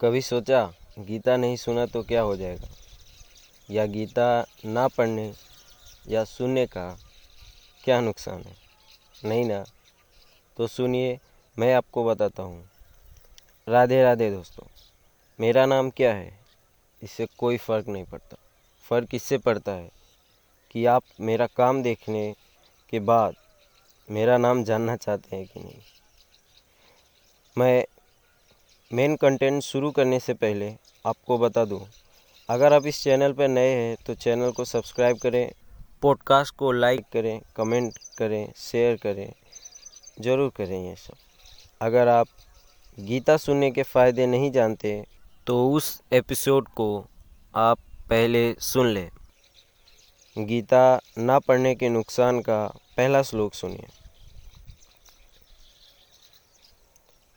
कभी सोचा, गीता नहीं सुना तो क्या हो जाएगा? या गीता ना पढ़ने या सुनने का क्या नुकसान है? नहीं ना? तो सुनिए, मैं आपको बताता हूँ। राधे राधे दोस्तों, मेरा नाम क्या है? इससे कोई फ़र्क नहीं पड़ता। फ़र्क इससे पड़ता है कि आप मेरा काम देखने के बाद मेरा नाम जानना चाहते हैं कि नहीं। मैं मेन कंटेंट शुरू करने से पहले आपको बता दूँ, अगर आप इस चैनल पर नए हैं तो चैनल को सब्सक्राइब करें पॉडकास्ट को लाइक करें कमेंट करें शेयर करें, ज़रूर करें ये सब। अगर आप गीता सुनने के फ़ायदे नहीं जानते तो उस एपिसोड को आप पहले सुन लें। गीता ना पढ़ने के नुकसान का पहला श्लोक सुनिए।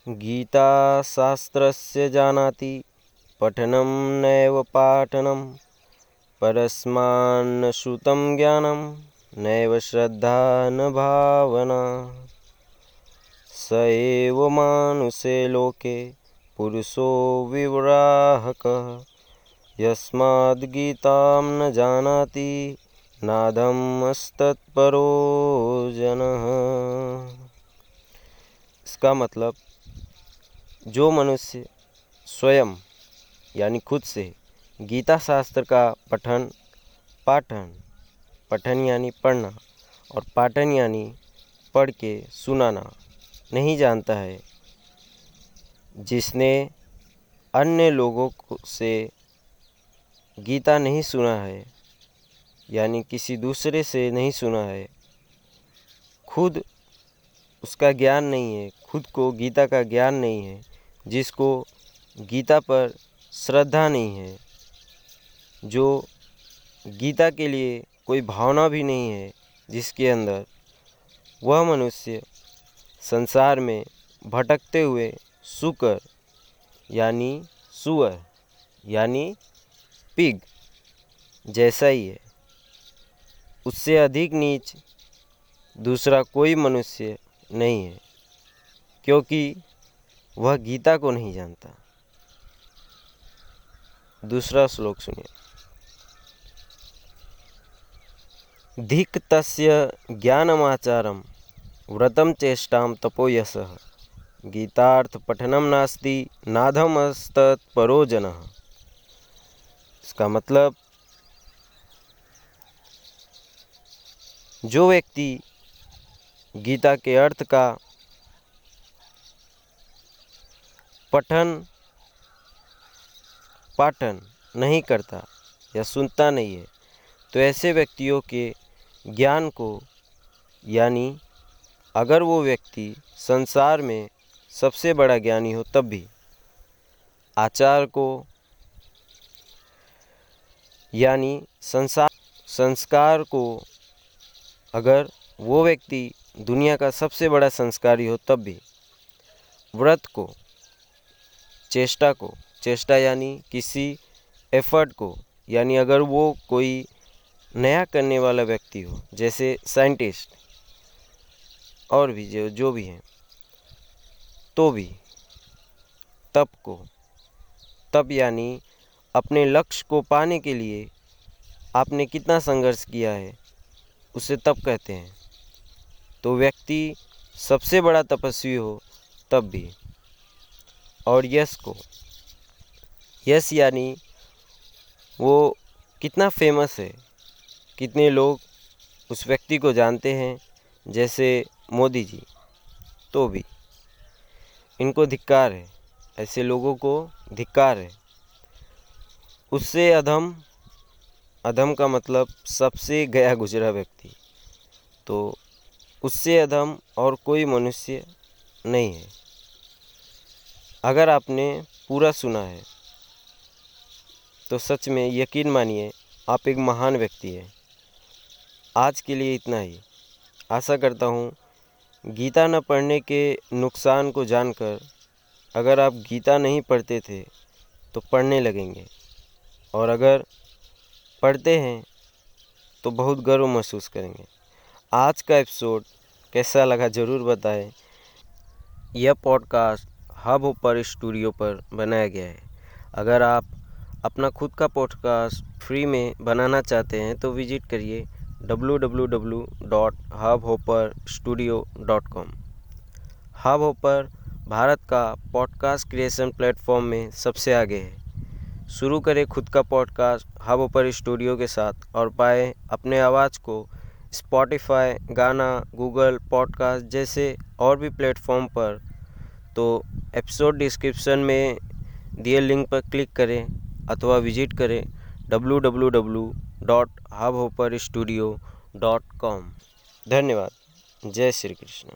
गीताशास्त्रस्य जानाति, पठनं नैव पाठनं परस्मान्न श्रुतं ज्ञानं नैव श्रद्धा न भावना स एव मानुषे लोके पुरुषो विव्राहकः यस्माद्गीतां न जानाति नादमस्तत्परो जनः। इसका मतलब जो मनुष्य स्वयं, यानी खुद से गीता शास्त्र का पठन, पाठन, पठन यानी पढ़ना और पाठन यानी पढ़ के सुनाना नहीं जानता है, जिसने अन्य लोगों से गीता नहीं सुना है, यानी किसी दूसरे से नहीं सुना है, खुद उसका ज्ञान नहीं है, खुद को गीता का ज्ञान नहीं है, जिसको गीता पर श्रद्धा नहीं है, जो गीता के लिए कोई भावना भी नहीं है जिसके अंदर, वह मनुष्य संसार में भटकते हुए सुकर, यानी सुअर, यानी पिग जैसा ही है। उससे अधिक नीच दूसरा कोई मनुष्य नहीं है, क्योंकि वह गीता को नहीं जानता। दूसरा श्लोक सुनिए। धिक तस्य ज्ञानमाचारम व्रतम चेष्टा तपोयस गीतार्थ पठनम नास्ति, नाधमस्तत्परो जन। इसका मतलब जो व्यक्ति गीता के अर्थ का पठन, पाठन नहीं करता या सुनता नहीं है तो ऐसे व्यक्तियों के ज्ञान को, यानी अगर वो व्यक्ति संसार में सबसे बड़ा ज्ञानी हो तब भी आचार को, यानी संसार, संस्कार को अगर वो व्यक्ति दुनिया का सबसे बड़ा संस्कारी हो तब भी व्रत को, चेष्टा को, चेष्टा यानी किसी एफर्ट को, यानी अगर वो कोई नया करने वाला व्यक्ति हो, जैसे साइंटिस्ट और भी जो जो भी हैं तो भी तप को, तप यानी अपने लक्ष्य को पाने के लिए आपने कितना संघर्ष किया है, उसे तप कहते हैं। तो व्यक्ति सबसे बड़ा तपस्वी हो, तब भी। और यश को। यश यानी वो कितना फ़ेमस है, कितने लोग उस व्यक्ति को जानते हैं, जैसे मोदी जी तो भी। इनको धिक्कार है, ऐसे लोगों को धिक्कार है। उससे अधम अधम का मतलब सबसे गया गुजरा व्यक्ति। तो उससे अधम और कोई मनुष्य नहीं है। अगर आपने पूरा सुना है तो सच में यकीन मानिए, आप एक महान व्यक्ति हैं। आज के लिए इतना ही। आशा करता हूँ, गीता न पढ़ने के नुकसान को जानकर, अगर आप गीता नहीं पढ़ते थे तो पढ़ने लगेंगे। और अगर पढ़ते हैं तो बहुत गर्व महसूस करेंगे। आज का एपिसोड कैसा लगा ज़रूर बताएँ। यह पॉडकास्ट हब ऊपर स्टूडियो पर बनाया गया है। अगर आप अपना खुद का पॉडकास्ट फ्री में बनाना चाहते हैं तो विज़िट करिए www.hubhopperstudio.com हब हॉपर भारत का पॉडकास्ट क्रिएशन प्लेटफॉर्म में सबसे आगे है। शुरू करें खुद का पॉडकास्ट हब हॉपर स्टूडियो के साथ और पाए अपने आवाज़ को स्पॉटिफाई गाना गूगल पॉडकास्ट जैसे और भी प्लेटफॉर्म पर। तो एपिसोड डिस्क्रिप्शन में दिए लिंक पर क्लिक करें अथवा विज़िट करें W W W dot Hubhopper studio dot com धन्यवाद। जय श्री कृष्ण।